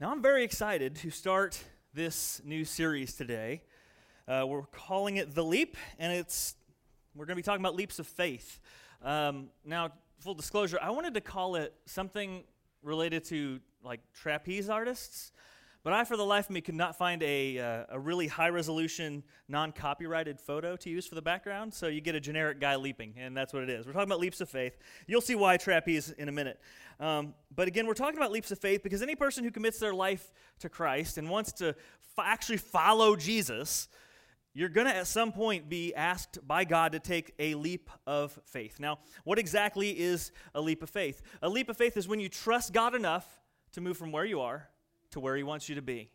Now, I'm very excited to start this new series today. Uh, we're calling it The Leap, and it's we're going to be talking about leaps of faith. Um, now, full disclosure, I wanted to call it something related to like trapeze artists, but I, for the life of me, could not find a, uh, a really high resolution, non copyrighted photo to use for the background, so you get a generic guy leaping, and that's what it is. We're talking about leaps of faith. You'll see why trapeze in a minute. Um, but again, we're talking about leaps of faith because any person who commits their life to Christ and wants to f- actually follow Jesus, you're going to at some point be asked by God to take a leap of faith. Now, what exactly is a leap of faith? A leap of faith is when you trust God enough to move from where you are to where He wants you to be.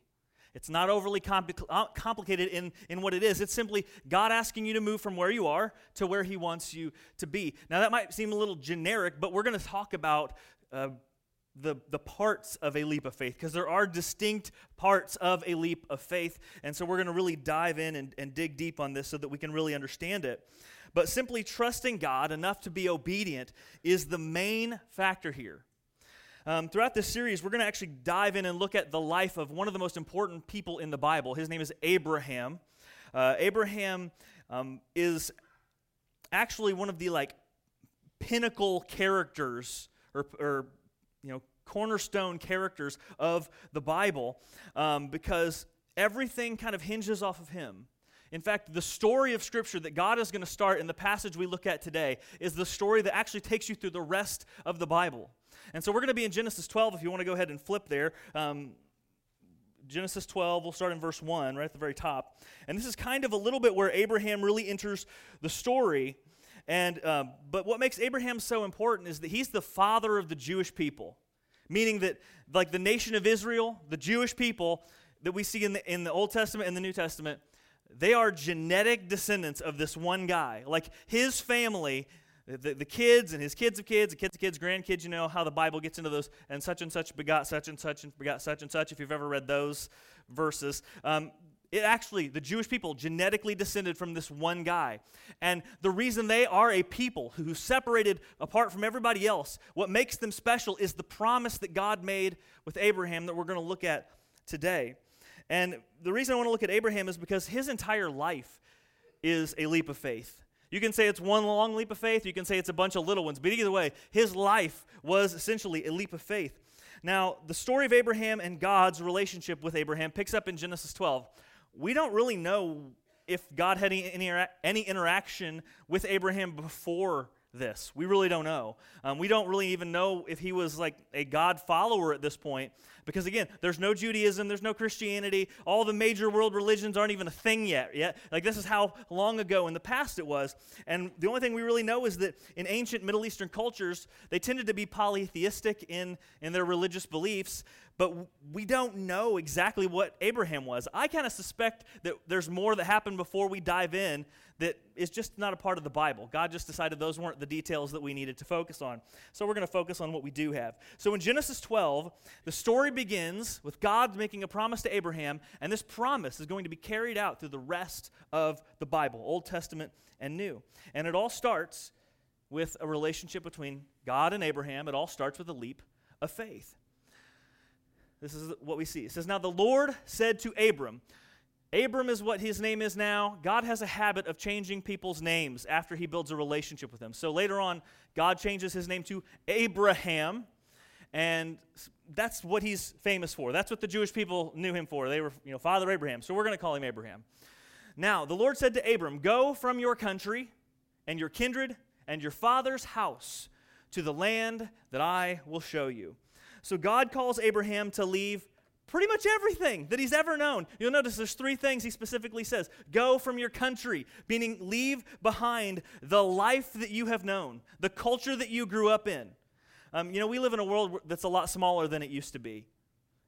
It's not overly uh, complicated in, in what it is. It's simply God asking you to move from where you are to where He wants you to be. Now, that might seem a little generic, but we're going to talk about uh, the, the parts of a leap of faith because there are distinct parts of a leap of faith. And so we're going to really dive in and, and dig deep on this so that we can really understand it. But simply trusting God enough to be obedient is the main factor here. Um, throughout this series, we're going to actually dive in and look at the life of one of the most important people in the Bible. His name is Abraham. Uh, Abraham um, is actually one of the like pinnacle characters or, or you know cornerstone characters of the Bible um, because everything kind of hinges off of him. In fact, the story of Scripture that God is going to start in the passage we look at today is the story that actually takes you through the rest of the Bible. And so we're going to be in Genesis 12 if you want to go ahead and flip there. Um, Genesis 12, we'll start in verse 1, right at the very top. And this is kind of a little bit where Abraham really enters the story. And, um, but what makes Abraham so important is that he's the father of the Jewish people, meaning that, like the nation of Israel, the Jewish people that we see in the, in the Old Testament and the New Testament, they are genetic descendants of this one guy. Like his family, the, the kids and his kids of kids, the kids of kids, grandkids, you know how the Bible gets into those, and such and such begot such and such and begot such and such, if you've ever read those verses. Um, it actually, the Jewish people genetically descended from this one guy. And the reason they are a people who separated apart from everybody else, what makes them special is the promise that God made with Abraham that we're going to look at today. And the reason I want to look at Abraham is because his entire life is a leap of faith. You can say it's one long leap of faith, you can say it's a bunch of little ones, but either way, his life was essentially a leap of faith. Now, the story of Abraham and God's relationship with Abraham picks up in Genesis 12 we don't really know if God had any, any, any interaction with Abraham before this. We really don't know. Um, we don't really even know if he was like a God follower at this point. Because again, there's no Judaism, there's no Christianity. All the major world religions aren't even a thing yet. Yet, like this is how long ago in the past it was. And the only thing we really know is that in ancient Middle Eastern cultures, they tended to be polytheistic in in their religious beliefs. But we don't know exactly what Abraham was. I kind of suspect that there's more that happened before we dive in that is just not a part of the Bible. God just decided those weren't the details that we needed to focus on. So we're going to focus on what we do have. So in Genesis 12, the story begins with God making a promise to Abraham, and this promise is going to be carried out through the rest of the Bible, Old Testament and New. And it all starts with a relationship between God and Abraham. It all starts with a leap of faith. This is what we see. It says, Now the Lord said to Abram, Abram is what his name is now. God has a habit of changing people's names after he builds a relationship with them. So later on, God changes his name to Abraham, and that's what he's famous for. That's what the Jewish people knew him for. They were, you know, Father Abraham. So we're going to call him Abraham. Now, the Lord said to Abram, Go from your country and your kindred and your father's house to the land that I will show you. So God calls Abraham to leave pretty much everything that he's ever known. You'll notice there's three things he specifically says go from your country, meaning leave behind the life that you have known, the culture that you grew up in. Um, you know, we live in a world that's a lot smaller than it used to be.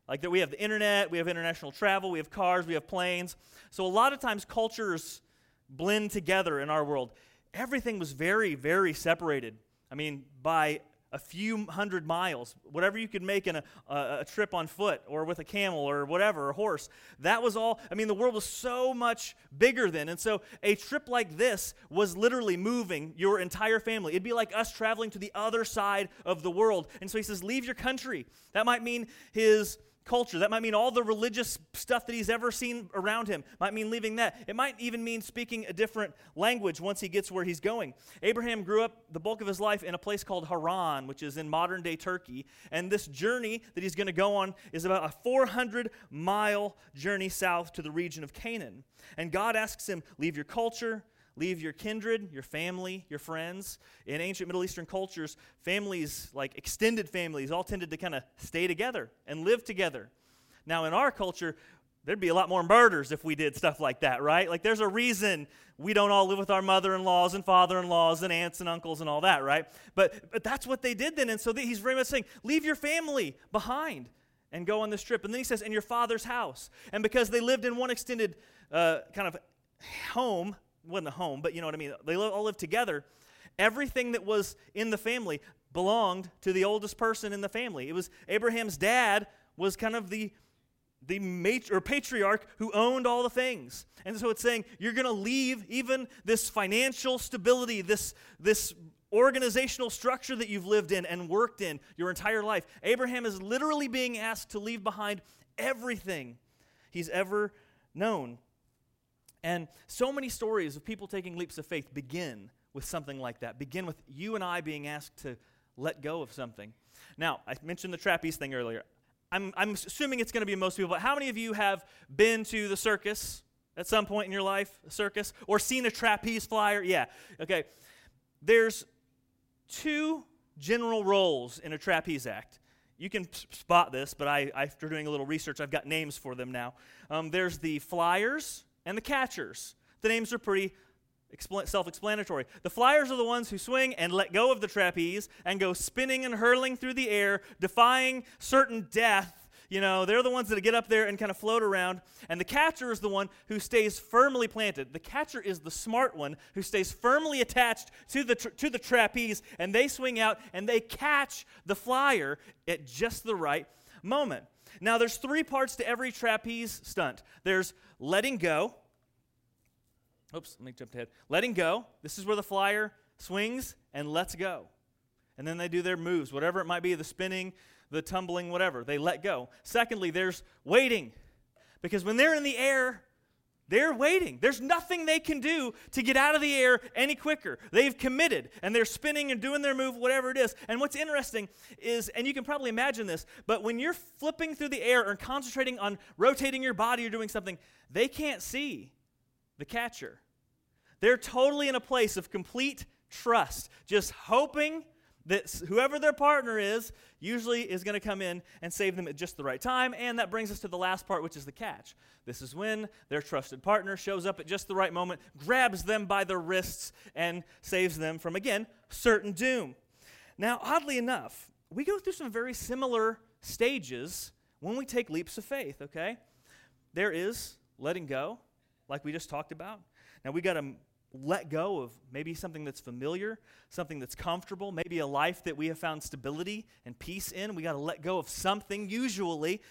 Like that, we have the internet, we have international travel, we have cars, we have planes. So a lot of times cultures blend together in our world. Everything was very, very separated. I mean, by a few hundred miles, whatever you could make in a, a, a, trip on foot or with a camel or whatever, a horse. That was all. I mean, the world was so much bigger then. And so a trip like this was literally moving your entire family. It'd be like us traveling to the other side of the world. And so he says, Leave your country. That might mean his culture. That might mean all the religious stuff that he's ever seen around him. Might mean leaving that. It might even mean speaking a different language once he gets where he's going. Abraham grew up the bulk of his life in a place called Haran, which is in modern day Turkey. And this journey that he's going to go on is about a 400 mile journey south to the region of Canaan. And God asks him, Leave your culture, leave your kindred, your family, your friends. In ancient Middle Eastern cultures, families, like extended families, all tended to kind of stay together and live together. Now, in our culture, there'd be a lot more murders if we did stuff like that, right? Like, there's a reason we don't all live with our mother in laws and father in laws and aunts and uncles and all that, right? But, but that's what they did then. And so he's very much saying, leave your family behind and go on this trip. And then he says, in your father's house. And because they lived in one extended uh, kind of home, wasn't a home, but you know what I mean. They all lived together. Everything that was in the family belonged to the oldest person in the family. It was Abraham's dad was kind of the the or patriarch who owned all the things. And so it's saying you're going to leave even this financial stability, this this organizational structure that you've lived in and worked in your entire life. Abraham is literally being asked to leave behind everything he's ever known. And so many stories of people taking leaps of faith begin with something like that, begin with you and I being asked to let go of something. Now, I mentioned the trapeze thing earlier. I'm, I'm assuming it's going to be most people, but how many of you have been to the circus at some point in your life, a circus, or seen a trapeze flyer? Yeah, okay. There's two general roles in a trapeze act. You can spot this, but I, after doing a little research, I've got names for them now. Um, there's the flyers, and the catchers. The names are pretty self explanatory. The flyers are the ones who swing and let go of the trapeze and go spinning and hurling through the air, defying certain death. You know, they're the ones that get up there and kind of float around. And the catcher is the one who stays firmly planted. The catcher is the smart one who stays firmly attached to the, tra- to the trapeze, and they swing out and they catch the flyer at just the right moment. Now, there's three parts to every trapeze stunt there's letting go. Oops, let me jump ahead. Letting go. This is where the flyer swings and lets go. And then they do their moves, whatever it might be the spinning, the tumbling, whatever. They let go. Secondly, there's waiting. Because when they're in the air, they're waiting. There's nothing they can do to get out of the air any quicker. They've committed and they're spinning and doing their move, whatever it is. And what's interesting is, and you can probably imagine this, but when you're flipping through the air or concentrating on rotating your body or doing something, they can't see the catcher. They're totally in a place of complete trust, just hoping that whoever their partner is usually is going to come in and save them at just the right time. And that brings us to the last part, which is the catch. This is when their trusted partner shows up at just the right moment, grabs them by the wrists, and saves them from, again, certain doom. Now, oddly enough, we go through some very similar stages when we take leaps of faith, okay? There is letting go, like we just talked about. Now, we got to let go of maybe something that's familiar, something that's comfortable, maybe a life that we have found stability and peace in. We got to let go of something, usually,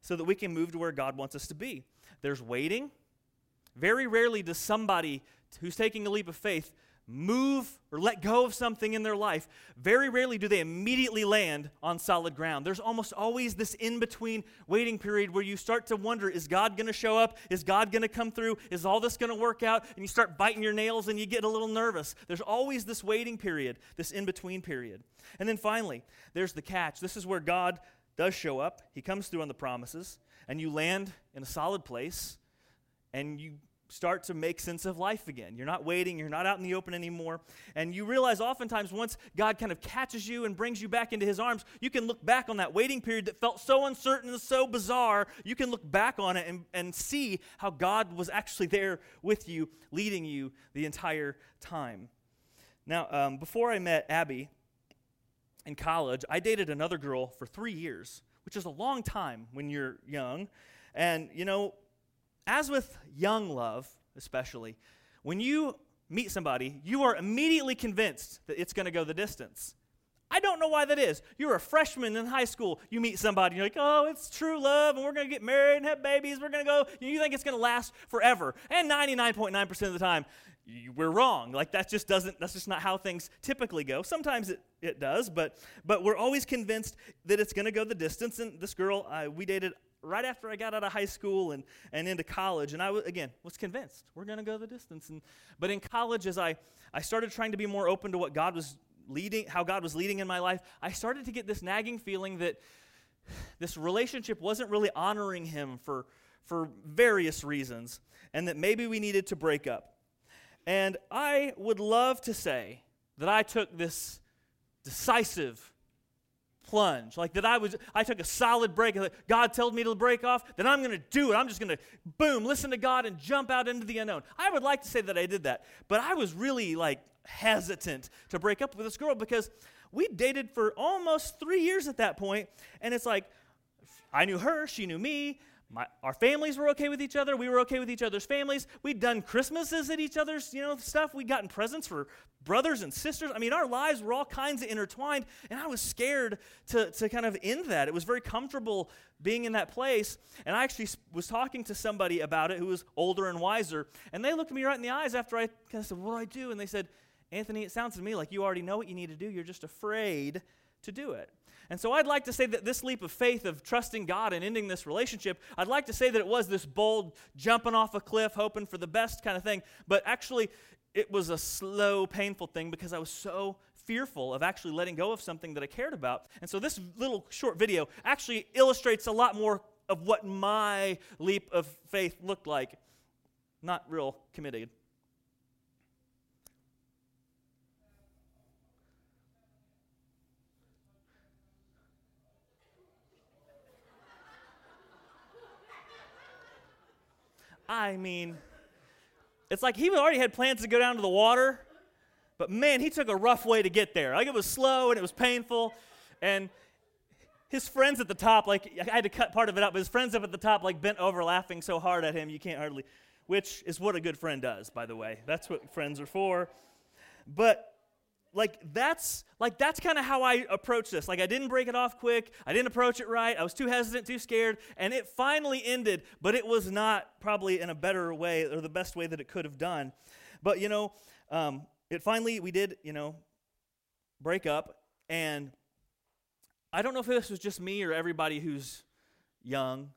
so that we can move to where God wants us to be. There's waiting. Very rarely does somebody who's taking a leap of faith move or let go of something in their life, very rarely do they immediately land on solid ground. There's almost always this in between waiting period where you start to wonder is God going to show up? Is God going to come through? Is all this going to work out? And you start biting your nails and you get a little nervous. There's always this waiting period, this in between period. And then finally, there's the catch. This is where God does show up, He comes through on the promises, and you land in a solid place and you start to make sense of life again. You're not waiting, you're not out in the open anymore. And you realize oftentimes once God kind of catches you and brings you back into his arms, you can look back on that waiting period that felt so uncertain and so bizarre. You can look back on it and, and see how God was actually there with you, leading you the entire time. Now, um, before I met Abby in college, I dated another girl for three years, which is a long time when you're young. And, you know, as with young love, especially, when you meet somebody, you are immediately convinced that it's going to go the distance. I don't know why that is. You're a freshman in high school. You meet somebody, you're like, oh, it's true love, and we're going to get married and have babies. We're going to go. You think it's going to last forever. And 99.9% of the time, we're wrong. Like that just doesn't, that's just not how things typically go. Sometimes it, it does, but, but we're always convinced that it's going to go the distance. And this girl, uh, we dated right after I got out of high school and, and into college. And I, w- again, was convinced we're going to go the distance. And, but in college, as I, I started trying to be more open to what God was leading, how God was leading in my life, I started to get this nagging feeling that this relationship wasn't really honoring Him for, for various reasons, and that maybe we needed to break up. And I would love to say that I took this decisive plunge. Like that I was I took a solid break. God told me to break off, then I'm gonna do it. I'm just gonna boom, listen to God and jump out into the unknown. I would like to say that I did that, but I was really like hesitant to break up with this girl because we dated for almost three years at that point, and it's like I knew her, she knew me. My, our families were okay with each other. We were okay with each other's families. We'd done Christmases at each other's, you know, stuff. We'd gotten presents for brothers and sisters. I mean, our lives were all kinds of intertwined, and I was scared to, to kind of end that. It was very comfortable being in that place. And I actually was talking to somebody about it who was older and wiser, and they looked me right in the eyes after I kind of said, What do I do? And they said, Anthony, it sounds to me like you already know what you need to do. You're just afraid to do it. And so I'd like to say that this leap of faith of trusting God and ending this relationship, I'd like to say that it was this bold jumping off a cliff, hoping for the best kind of thing. But actually, it was a slow, painful thing because I was so fearful of actually letting go of something that I cared about. And so this little short video actually illustrates a lot more of what my leap of faith looked like. Not real committed. I mean, it's like he already had plans to go down to the water, but man, he took a rough way to get there. Like it was slow and it was painful. And his friends at the top, like I had to cut part of it up, but his friends up at the top, like bent over laughing so hard at him, you can't hardly, which is what a good friend does, by the way. That's what friends are for. But like that's like that's kind of how I approach this. Like I didn't break it off quick. I didn't approach it right. I was too hesitant, too scared, and it finally ended, but it was not probably in a better way or the best way that it could have done. But you know, um, it finally we did, you know, break up and I don't know if this was just me or everybody who's young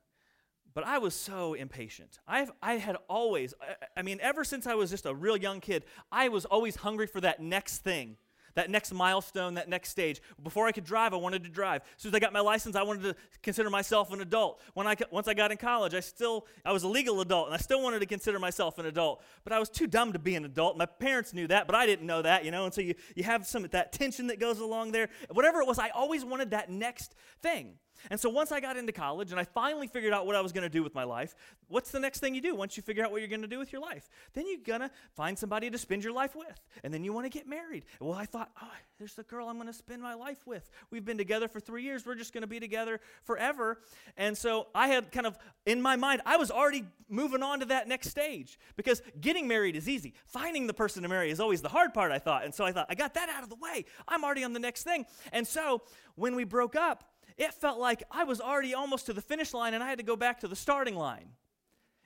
but I was so impatient. I've, I had always, I, I mean, ever since I was just a real young kid, I was always hungry for that next thing that next milestone, that next stage. Before I could drive, I wanted to drive. As soon as I got my license, I wanted to consider myself an adult. When I, once I got in college, I still, I was a legal adult, and I still wanted to consider myself an adult. But I was too dumb to be an adult. My parents knew that, but I didn't know that, you know. And so you, you have some that tension that goes along there. Whatever it was, I always wanted that next thing. And so once I got into college and I finally figured out what I was going to do with my life, what's the next thing you do once you figure out what you're going to do with your life? Then you're going to find somebody to spend your life with. And then you want to get married. Well, I thought, oh, there's the girl I'm going to spend my life with. We've been together for three years. We're just going to be together forever. And so I had kind of, in my mind, I was already moving on to that next stage because getting married is easy. Finding the person to marry is always the hard part, I thought. And so I thought, I got that out of the way. I'm already on the next thing. And so when we broke up, it felt like I was already almost to the finish line and I had to go back to the starting line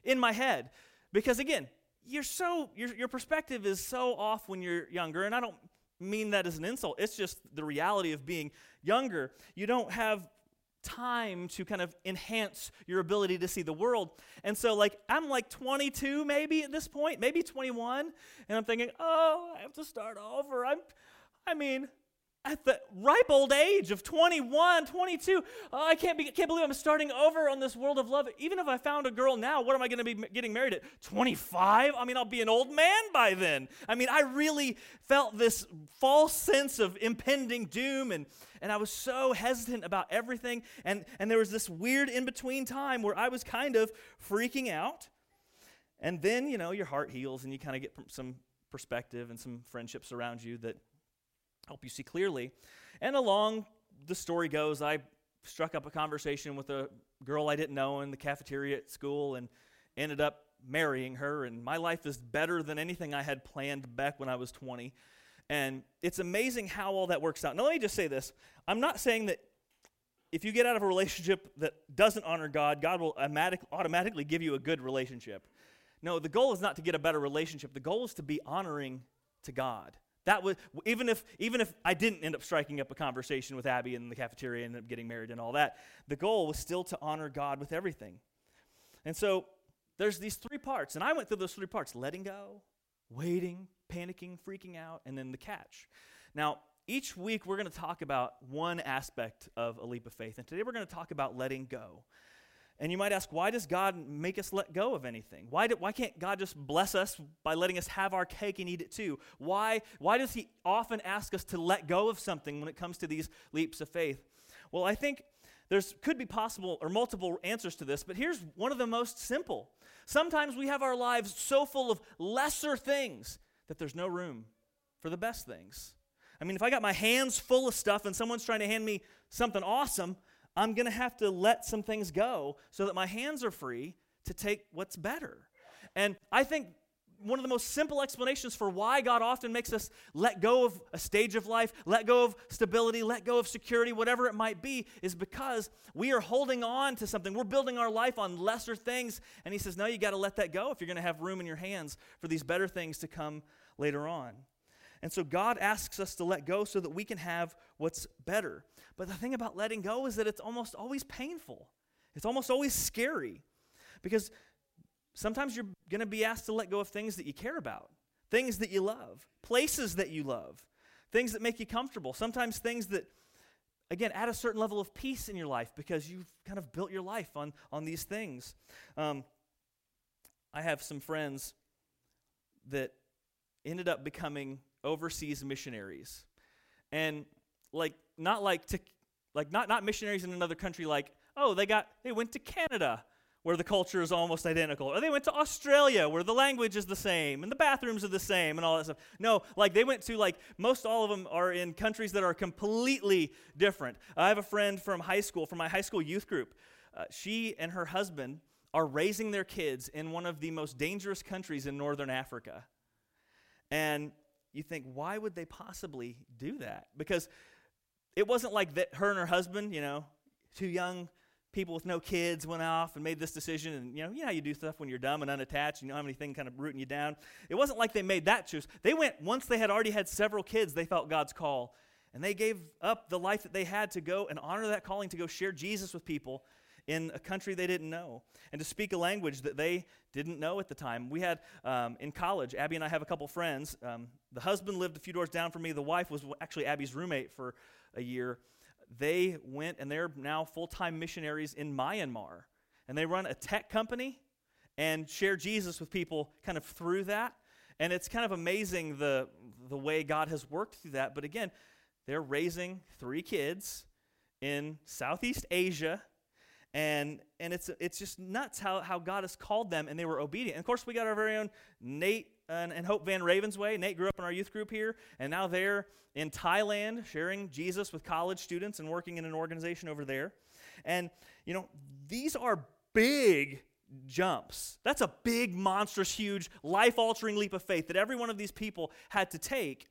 in my head. Because again, you're so your, your perspective is so off when you're younger, and I don't mean that as an insult. It's just the reality of being younger. You don't have time to kind of enhance your ability to see the world. And so, like, I'm like 22 maybe at this point, maybe 21, and I'm thinking, oh, I have to start over. I'm, I mean, at the ripe old age of 21, 22, oh, I can't, be, can't believe I'm starting over on this world of love. Even if I found a girl now, what am I going to be getting married at? 25? I mean, I'll be an old man by then. I mean, I really felt this false sense of impending doom, and, and I was so hesitant about everything. And, and there was this weird in between time where I was kind of freaking out. And then, you know, your heart heals and you kind of get some perspective and some friendships around you that help you see clearly. And along the story goes, I struck up a conversation with a girl I didn't know in the cafeteria at school and ended up marrying her. And my life is better than anything I had planned back when I was 20. And it's amazing how all that works out. Now, let me just say this I'm not saying that if you get out of a relationship that doesn't honor God, God will automatically give you a good relationship. No, the goal is not to get a better relationship. The goal is to be honoring to God. That was even if even if I didn't end up striking up a conversation with Abby in the cafeteria and ended up getting married and all that, the goal was still to honor God with everything. And so there's these three parts, and I went through those three parts: letting go, waiting, panicking, freaking out, and then the catch. Now, each week we're going to talk about one aspect of a leap of faith, and today we're going to talk about letting go. And you might ask, why does God make us let go of anything? Why, do, why can't God just bless us by letting us have our cake and eat it too? Why, why does He often ask us to let go of something when it comes to these leaps of faith? Well, I think there's could be possible or multiple answers to this, but here's one of the most simple. Sometimes we have our lives so full of lesser things that there's no room for the best things. I mean, if I got my hands full of stuff and someone's trying to hand me something awesome, I'm going to have to let some things go so that my hands are free to take what's better. And I think one of the most simple explanations for why God often makes us let go of a stage of life, let go of stability, let go of security, whatever it might be, is because we are holding on to something. We're building our life on lesser things. And He says, No, you got to let that go if you're going to have room in your hands for these better things to come later on. And so God asks us to let go so that we can have what's better. But the thing about letting go is that it's almost always painful, it's almost always scary. Because sometimes you're going to be asked to let go of things that you care about, things that you love, places that you love, things that make you comfortable, sometimes things that again add a certain level of peace in your life because you've kind of built your life on, on these things. Um, i have some friends that ended up becoming overseas missionaries. And like not like to like not not missionaries in another country like oh they got they went to Canada where the culture is almost identical or they went to Australia where the language is the same and the bathrooms are the same and all that stuff. No like they went to like most all of them are in countries that are completely different. I have a friend from high school from my high school youth group. Uh, she and her husband are raising their kids in one of the most dangerous countries in northern Africa. And you think why would they possibly do that because it wasn't like that her and her husband, you know, two young people with no kids went off and made this decision and you know, you know how you do stuff when you're dumb and unattached and you don't have anything kind of rooting you down. It wasn't like they made that choice. They went once they had already had several kids, they felt God's call. And they gave up the life that they had to go and honor that calling to go share Jesus with people in a country they didn't know and to speak a language that they didn't know at the time. We had um, in college, Abby and I have a couple friends. Um, the husband lived a few doors down from me. The wife was actually Abby's roommate for a year, they went and they're now full time missionaries in Myanmar. And they run a tech company and share Jesus with people kind of through that. And it's kind of amazing the, the way God has worked through that. But again, they're raising three kids in Southeast Asia. And, and it's, it's just nuts how, how God has called them, and they were obedient. And of course, we got our very own Nate and, and Hope Van Ravensway. Nate grew up in our youth group here, and now they're in Thailand sharing Jesus with college students and working in an organization over there. And, you know, these are big jumps. That's a big, monstrous, huge, life altering leap of faith that every one of these people had to take.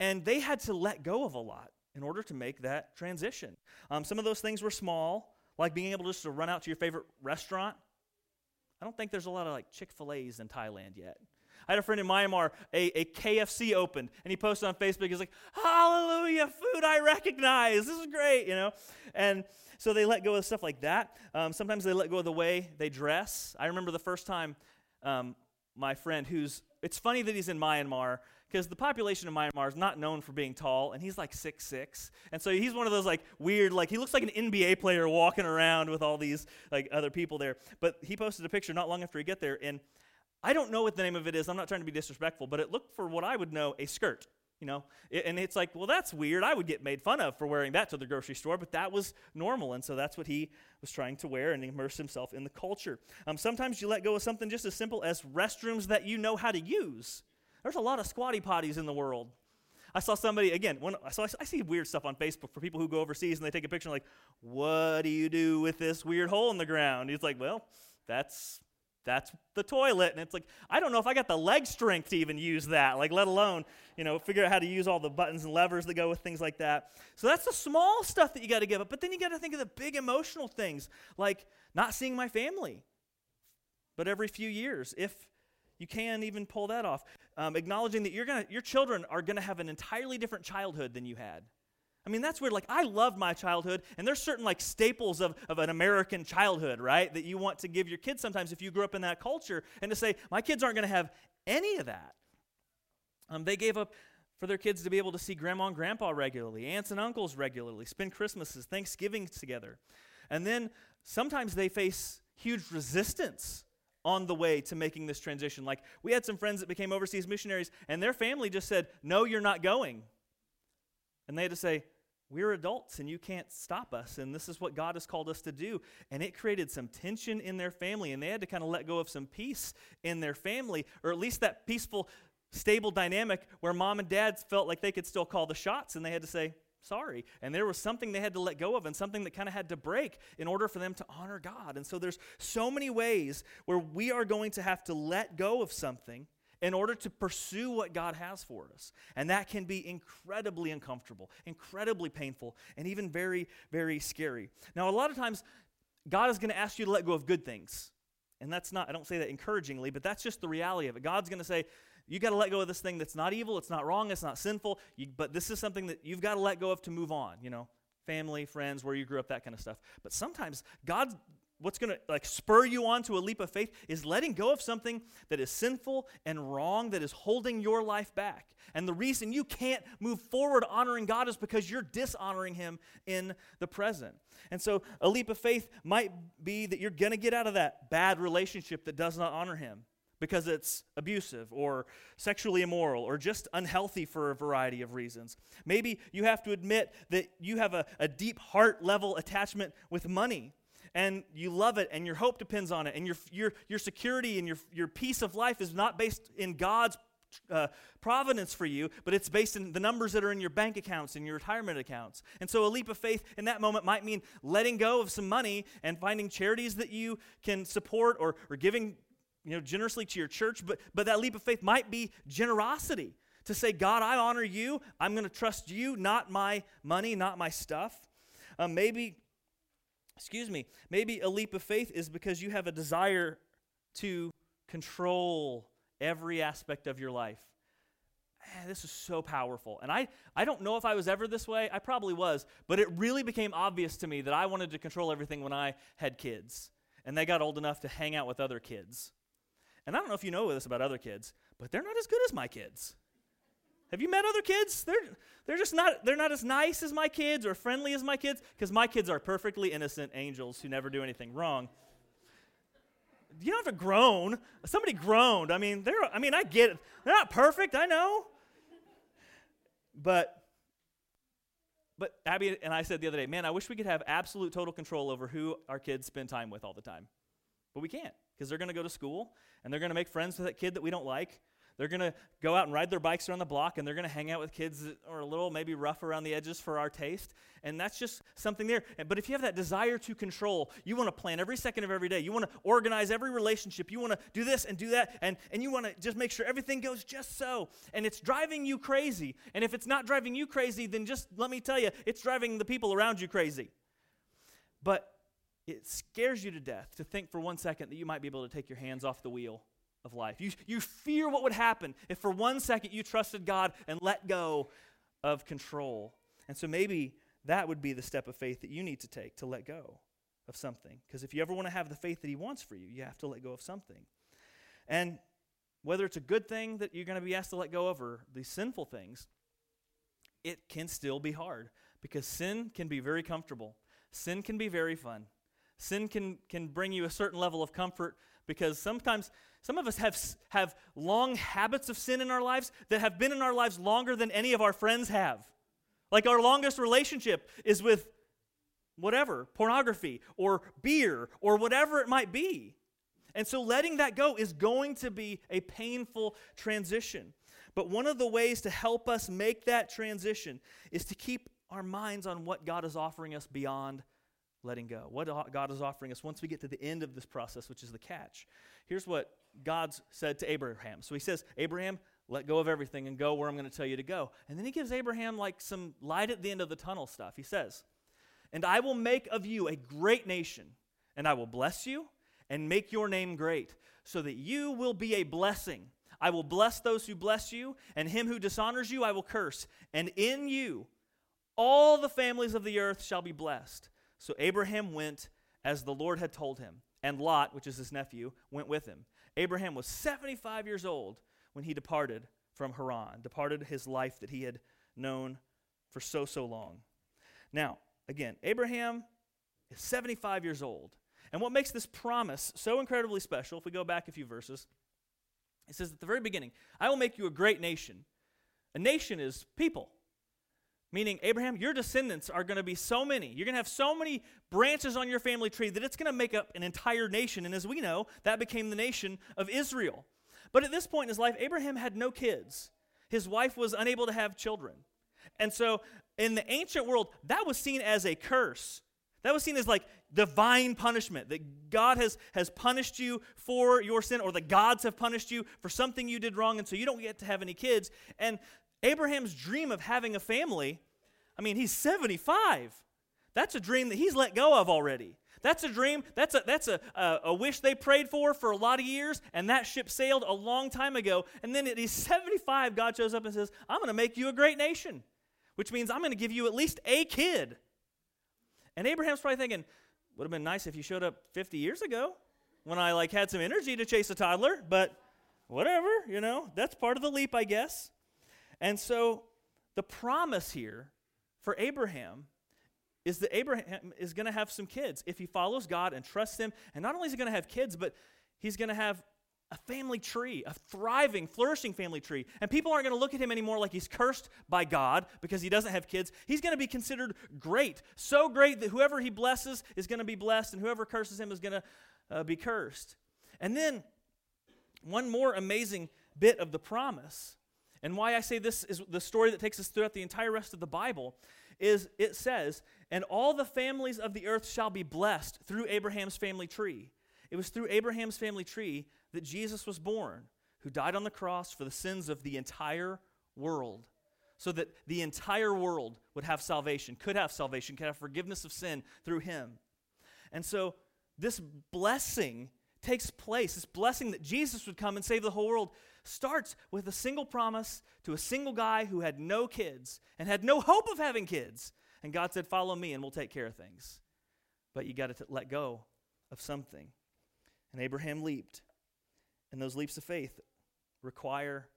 And they had to let go of a lot in order to make that transition. Um, some of those things were small, like being able just to run out to your favorite restaurant. I don't think there's a lot of like Chick fil A's in Thailand yet. I had a friend in Myanmar, a, a KFC opened, and he posted on Facebook, he's like, Hallelujah, food I recognize. This is great, you know? And so they let go of stuff like that. Um, sometimes they let go of the way they dress. I remember the first time um, my friend, who's, it's funny that he's in Myanmar because the population of Myanmar is not known for being tall, and he's like six six, and so he's one of those like weird, like he looks like an NBA player walking around with all these like other people there. But he posted a picture not long after he get there, and I don't know what the name of it is. I'm not trying to be disrespectful, but it looked for what I would know a skirt. You know, and it's like, well, that's weird. I would get made fun of for wearing that to the grocery store, but that was normal, and so that's what he was trying to wear and immerse himself in the culture. Um, sometimes you let go of something just as simple as restrooms that you know how to use. There's a lot of squatty potties in the world. I saw somebody again. When, so I, I, see weird stuff on Facebook for people who go overseas and they take a picture and like, "What do you do with this weird hole in the ground?" He's like, "Well, that's that's the toilet. And it's like, I don't know if I got the leg strength to even use that, like, let alone, you know, figure out how to use all the buttons and levers that go with things like that. So that's the small stuff that you got to give up. But then you got to think of the big emotional things, like not seeing my family, but every few years, if you can even pull that off. Um, acknowledging that you're gonna, your children are going to have an entirely different childhood than you had. I mean, that's weird. Like, I loved my childhood, and there's certain, like, staples of, of an American childhood, right, that you want to give your kids sometimes if you grew up in that culture, and to say, my kids aren't going to have any of that. Um, they gave up for their kids to be able to see grandma and grandpa regularly, aunts and uncles regularly, spend Christmases, Thanksgivings together. And then sometimes they face huge resistance on the way to making this transition. Like, we had some friends that became overseas missionaries, and their family just said, No, you're not going. And they had to say, we're adults and you can't stop us and this is what god has called us to do and it created some tension in their family and they had to kind of let go of some peace in their family or at least that peaceful stable dynamic where mom and dad felt like they could still call the shots and they had to say sorry and there was something they had to let go of and something that kind of had to break in order for them to honor god and so there's so many ways where we are going to have to let go of something in order to pursue what God has for us. And that can be incredibly uncomfortable, incredibly painful, and even very, very scary. Now, a lot of times, God is going to ask you to let go of good things. And that's not, I don't say that encouragingly, but that's just the reality of it. God's going to say, you got to let go of this thing that's not evil, it's not wrong, it's not sinful, you, but this is something that you've got to let go of to move on, you know, family, friends, where you grew up, that kind of stuff. But sometimes God what's going to like spur you on to a leap of faith is letting go of something that is sinful and wrong that is holding your life back. And the reason you can't move forward honoring god is because you're dishonoring him in the present. And so a leap of faith might be that you're going to get out of that bad relationship that does not honor him because it's abusive or sexually immoral or just unhealthy for a variety of reasons. Maybe you have to admit that you have a, a deep heart level attachment with money and you love it and your hope depends on it and your, your, your security and your, your peace of life is not based in God's uh, providence for you, but it's based in the numbers that are in your bank accounts and your retirement accounts. And so a leap of faith in that moment might mean letting go of some money and finding charities that you can support or, or giving you know, generously to your church. But, but that leap of faith might be generosity to say, God, I honor you. I'm going to trust you, not my money, not my stuff. Um, maybe excuse me, maybe a leap of faith is because you have a desire to control every aspect of your life. Man, this is so powerful. And I, I don't know if I was ever this way. I probably was. But it really became obvious to me that I wanted to control everything when I had kids. And they got old enough to hang out with other kids. And I don't know if you know this about other kids, but they're not as good as my kids. Have you met other kids? They're, they're just not, they're not as nice as my kids or friendly as my kids because my kids are perfectly innocent angels who never do anything wrong. You don't have to groan. Somebody groaned. I mean, they're, I mean, I get it. They're not perfect, I know. But, but Abby and I said the other day, man, I wish we could have absolute total control over who our kids spend time with all the time. But we can't because they're going to go to school and they're going to make friends with that kid that we don't like they're going to go out and ride their bikes around the block and they're going to hang out with kids that are a little maybe rough around the edges for our taste. And that's just something there. But if you have that desire to control, you want to plan every second of every day. You want to organize every relationship. You want to do this and do that. And, and you want to just make sure everything goes just so. And it's driving you crazy. And if it's not driving you crazy, then just let me tell you, it's driving the people around you crazy. But it scares you to death to think for one second that you might be able to take your hands off the wheel of life. You, you fear what would happen if for one second you trusted God and let go of control. And so maybe that would be the step of faith that you need to take to let go of something. Because if you ever want to have the faith that He wants for you, you have to let go of something. And whether it's a good thing that you're going to be asked to let go of or these sinful things, it can still be hard because sin can be very comfortable. Sin can be very fun. Sin can, can bring you a certain level of comfort because sometimes some of us have, have long habits of sin in our lives that have been in our lives longer than any of our friends have. Like our longest relationship is with whatever, pornography or beer or whatever it might be. And so letting that go is going to be a painful transition. But one of the ways to help us make that transition is to keep our minds on what God is offering us beyond letting go. What God is offering us once we get to the end of this process, which is the catch. Here's what God's said to Abraham. So he says, Abraham, let go of everything and go where I'm going to tell you to go. And then he gives Abraham like some light at the end of the tunnel stuff. He says, And I will make of you a great nation, and I will bless you and make your name great, so that you will be a blessing. I will bless those who bless you, and him who dishonors you I will curse. And in you all the families of the earth shall be blessed. So Abraham went as the Lord had told him, and Lot, which is his nephew, went with him. Abraham was 75 years old when he departed from Haran, departed his life that he had known for so, so long. Now, again, Abraham is 75 years old. And what makes this promise so incredibly special, if we go back a few verses, it says at the very beginning, I will make you a great nation. A nation is people. Meaning, Abraham, your descendants are going to be so many. You're going to have so many branches on your family tree that it's going to make up an entire nation. And as we know, that became the nation of Israel. But at this point in his life, Abraham had no kids. His wife was unable to have children. And so, in the ancient world, that was seen as a curse. That was seen as like divine punishment, that God has, has punished you for your sin, or the gods have punished you for something you did wrong, and so you don't get to have any kids. And Abraham's dream of having a family, I mean, he's 75. That's a dream that he's let go of already. That's a dream. That's a that's a, a, a, wish they prayed for for a lot of years, and that ship sailed a long time ago. And then at he's 75, God shows up and says, "I'm going to make you a great nation," which means I'm going to give you at least a kid. And Abraham's probably thinking, "Would have been nice if you showed up 50 years ago, when I like had some energy to chase a toddler." But whatever, you know, that's part of the leap, I guess. And so the promise here for Abraham is that Abraham is going to have some kids if he follows God and trusts him. And not only is he going to have kids, but he's going to have a family tree, a thriving, flourishing family tree. And people aren't going to look at him anymore like he's cursed by God because he doesn't have kids. He's going to be considered great, so great that whoever he blesses is going to be blessed, and whoever curses him is going to uh, be cursed. And then, one more amazing bit of the promise and why I say this is the story that takes us throughout the entire rest of the Bible is it says, And all the families of the earth shall be blessed through Abraham's family tree. It was through Abraham's family tree that Jesus was born, who died on the cross for the sins of the entire world, so that the entire world would have salvation, could have salvation, could have forgiveness of sin through him. And so this blessing takes place, this blessing that Jesus would come and save the whole world, starts with a single promise to a single guy who had no kids and had no hope of having kids. And God said, Follow me and we'll take care of things. But you got to let go of something. And Abraham leaped. And those leaps of faith require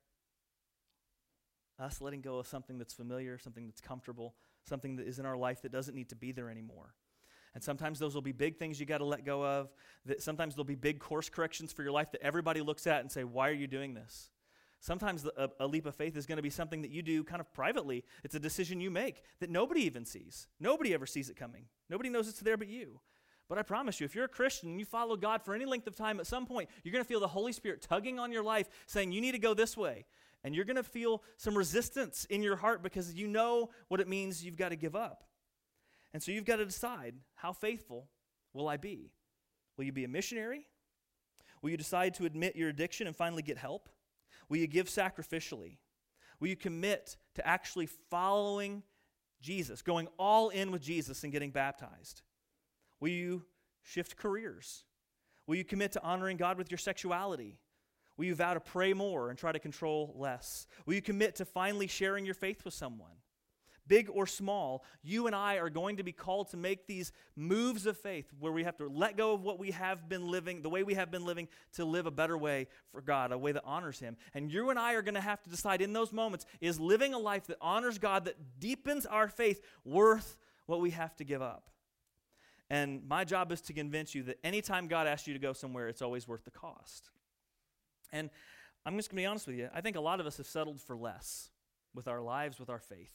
us letting go of something that's familiar, something that's comfortable, something that is in our life that doesn't need to be there anymore. And sometimes those will be big things you got to let go of. That sometimes there'll be big course corrections for your life that everybody looks at and say, "Why are you doing this?" Sometimes the, a, a, leap of faith is going to be something that you do kind of privately. It's a decision you make that nobody even sees. Nobody ever sees it coming. Nobody knows it's there but you. But I promise you, if you're a Christian and you follow God for any length of time, at some point, you're going to feel the Holy Spirit tugging on your life, saying, You need to go this way. And you're going to feel some resistance in your heart because you know what it means you've got to give up. And so you've got to decide how faithful will I be? Will you be a missionary? Will you decide to admit your addiction and finally get help? Will you give sacrificially? Will you commit to actually following Jesus, going all in with Jesus and getting baptized? Will you shift careers? Will you commit to honoring God with your sexuality? Will you vow to pray more and try to control less? Will you commit to finally sharing your faith with someone? Big or small, you and I are going to be called to make these moves of faith where we have to let go of what we have been living, the way we have been living, to live a better way for God, a way that honors Him. And you and I are going to have to decide in those moments is living a life that honors God, that deepens our faith, worth what we have to give up? And my job is to convince you that anytime God asks you to go somewhere, it's always worth the cost. And I'm just going to be honest with you. I think a lot of us have settled for less with our lives, with our faith.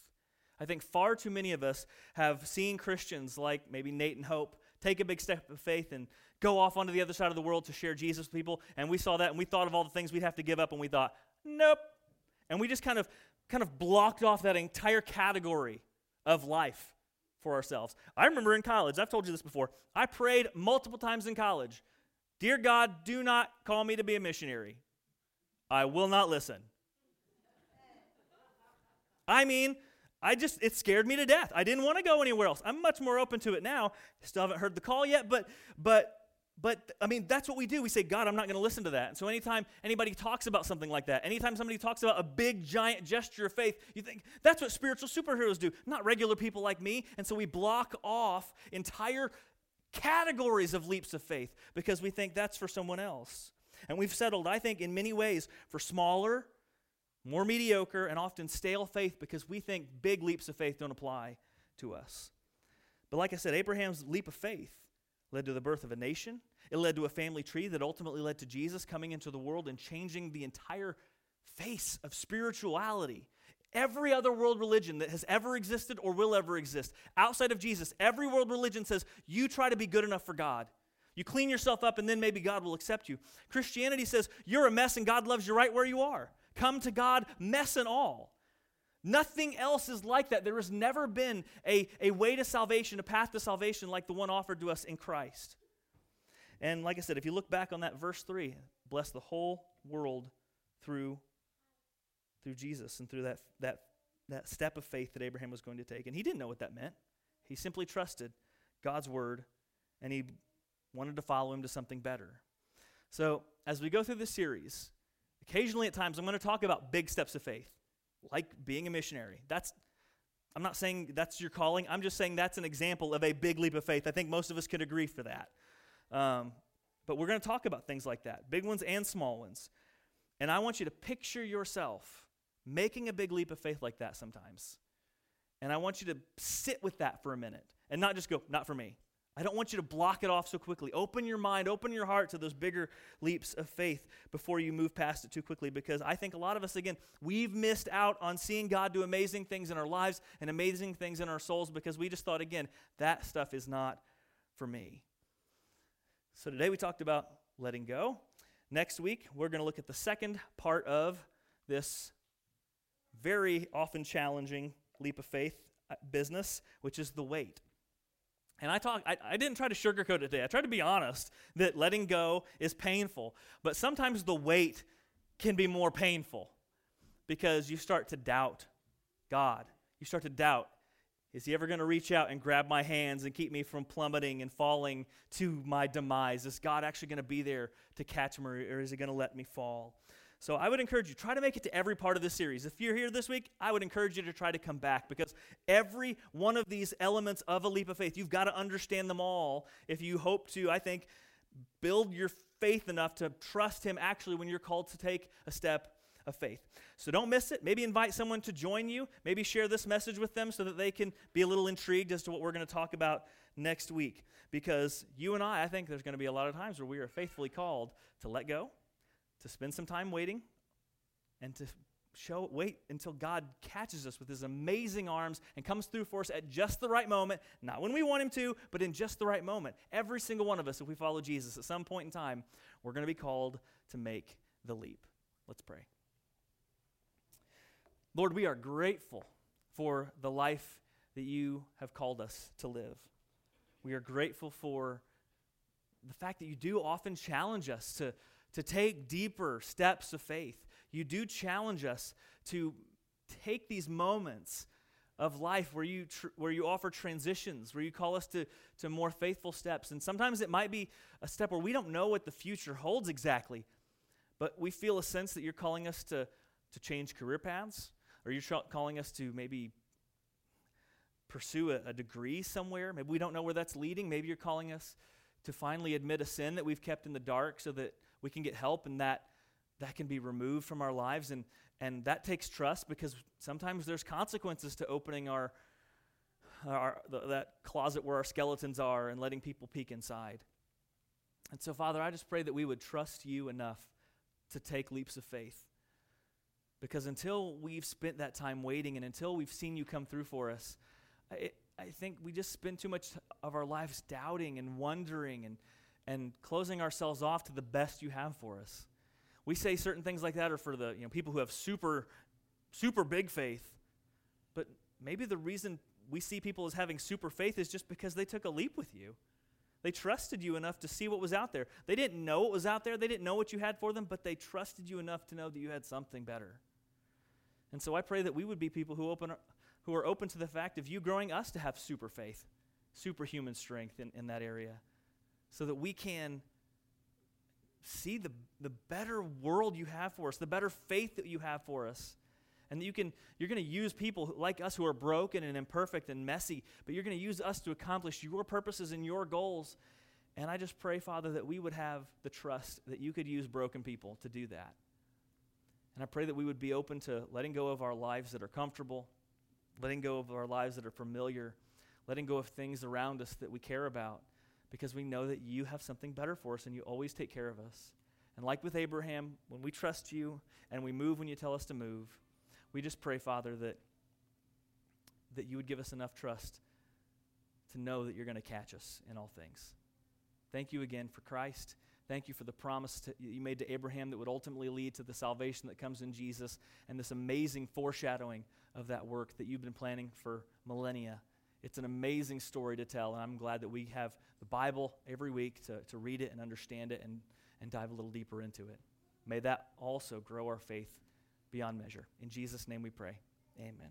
I think far too many of us have seen Christians like maybe Nate and Hope take a big step of faith and go off onto the other side of the world to share Jesus with people. And we saw that and we thought of all the things we'd have to give up and we thought, nope. And we just kind of kind of blocked off that entire category of life for ourselves. I remember in college, I've told you this before, I prayed multiple times in college Dear God, do not call me to be a missionary. I will not listen. I mean, I just, it scared me to death. I didn't want to go anywhere else. I'm much more open to it now. Still haven't heard the call yet, but, but, but, I mean, that's what we do. We say, God, I'm not going to listen to that. And so anytime anybody talks about something like that, anytime somebody talks about a big, giant gesture of faith, you think, that's what spiritual superheroes do, not regular people like me. And so we block off entire categories of leaps of faith because we think that's for someone else. And we've settled, I think, in many ways for smaller, more mediocre, and often stale faith because we think big leaps of faith don't apply to us. But like I said, Abraham's leap of faith led to the birth of a nation. It led to a family tree that ultimately led to Jesus coming into the world and changing the entire face of spirituality. Every other world religion that has ever existed or will ever exist, outside of Jesus, every world religion says you try to be good enough for God. You clean yourself up and then maybe God will accept you. Christianity says you're a mess and God loves you right where you are. Come to God, mess and all. Nothing else is like that. There has never been a, a way to salvation, a path to salvation like the one offered to us in Christ. And like I said, if you look back on that verse 3, bless the whole world through, through Jesus and through that, that, that step of faith that Abraham was going to take. And he didn't know what that meant. He simply trusted God's word and he wanted to follow him to something better. So, as we go through the series, Occasionally, at times, I'm going to talk about big steps of faith, like being a missionary. That's I'm not saying that's your calling. I'm just saying that's an example of a big leap of faith. I think most of us could agree for that. Um, but we're going to talk about things like that, big ones and small ones. And I want you to picture yourself making a big leap of faith like that sometimes. And I want you to sit with that for a minute and not just go, not for me. I don't want you to block it off so quickly. Open your mind, open your heart to those bigger leaps of faith before you move past it too quickly because I think a lot of us, again, we've missed out on seeing God do amazing things in our lives and amazing things in our souls because we just thought, again, that stuff is not for me. So today we talked about letting go. Next week, we're going to look at the second part of this very often challenging leap of faith uh, business, which is the wait. And I talk I, I didn't try to sugarcoat it today. I tried to be honest that letting go is painful. But sometimes the wait can be more painful because you start to doubt God. You start to doubt is he ever going to reach out and grab my hands and keep me from plummeting and falling to my demise? Is God actually going to be there to catch me, or is he going to let me fall? So I would encourage you, try to make it to every part of the series. If you're here this week, I would encourage you to try to come back because every one of these elements of a leap of faith, you've got to understand them all if you hope to, I think, build your faith enough to trust Him actually when you're called to take a step of faith. So don't miss it. Maybe invite someone to join you. Maybe share this message with them so that they can be a little intrigued as to what we're going to talk about next week. Because you and I, I think there's going to be a lot of times where we are faithfully called to let go to spend some time waiting and to show wait until God catches us with his amazing arms and comes through for us at just the right moment, not when we want him to, but in just the right moment. Every single one of us if we follow Jesus at some point in time, we're going to be called to make the leap. Let's pray. Lord, we are grateful for the life that you have called us to live. We are grateful for the fact that you do often challenge us to to take deeper steps of faith. You do challenge us to take these moments of life where you, tr- where you offer transitions, where you call us to, to more faithful steps. And sometimes it might be a step where we don't know what the future holds exactly, but we feel a sense that you're calling us to, to change career paths, or you're calling us to maybe pursue a, a degree somewhere. Maybe we don't know where that's leading. Maybe you're calling us to finally admit a sin that we've kept in the dark so that we can get help and that that can be removed from our lives. And and that takes trust because sometimes there's consequences to opening our, our that closet where our skeletons are and letting people peek inside. And so father i just pray that we would trust you enough to take leaps of faith. Because until we've spent that time waiting and until we've seen you come through for us I, I think we just spend too much of our lives doubting and wondering and and closing ourselves off to the best you have for us. We say certain things like that are for the you know, people who have super, super big faith. But maybe the reason we see people as having super faith is just because they took a leap with you. They trusted you enough to see what was out there. They didn't know what was out there, they didn't know what you had for them, but they trusted you enough to know that you had something better. And so I pray that we would be people who, open, who are open to the fact of you growing us to have super faith, superhuman strength in, in that area, so that we can see the, the better world you have for us, the better faith that you have for us. And that you can, you're going to use people like us who are broken and imperfect and messy, but you're going to use us to accomplish your purposes and your goals. And I just pray, Father, that we would have the trust that you could use broken people to do that. And I pray that we would be open to letting go of our lives that are comfortable, letting go of our lives that are familiar, letting go of things around us that we care about, because we know that you have something better for us and you always take care of us. And like with Abraham, when we trust you and we move when you tell us to move, we just pray, Father, that, that you would give us enough trust to know that you're going to catch us in all things. Thank you again for Christ. Thank you for the promise to, you made to Abraham that would ultimately lead to the salvation that comes in Jesus and this amazing foreshadowing of that work that you've been planning for millennia. It's an amazing story to tell, and I'm glad that we have the Bible every week to, to read it and understand it and, and dive a little deeper into it. May that also grow our faith beyond measure. In Jesus' name we pray. Amen.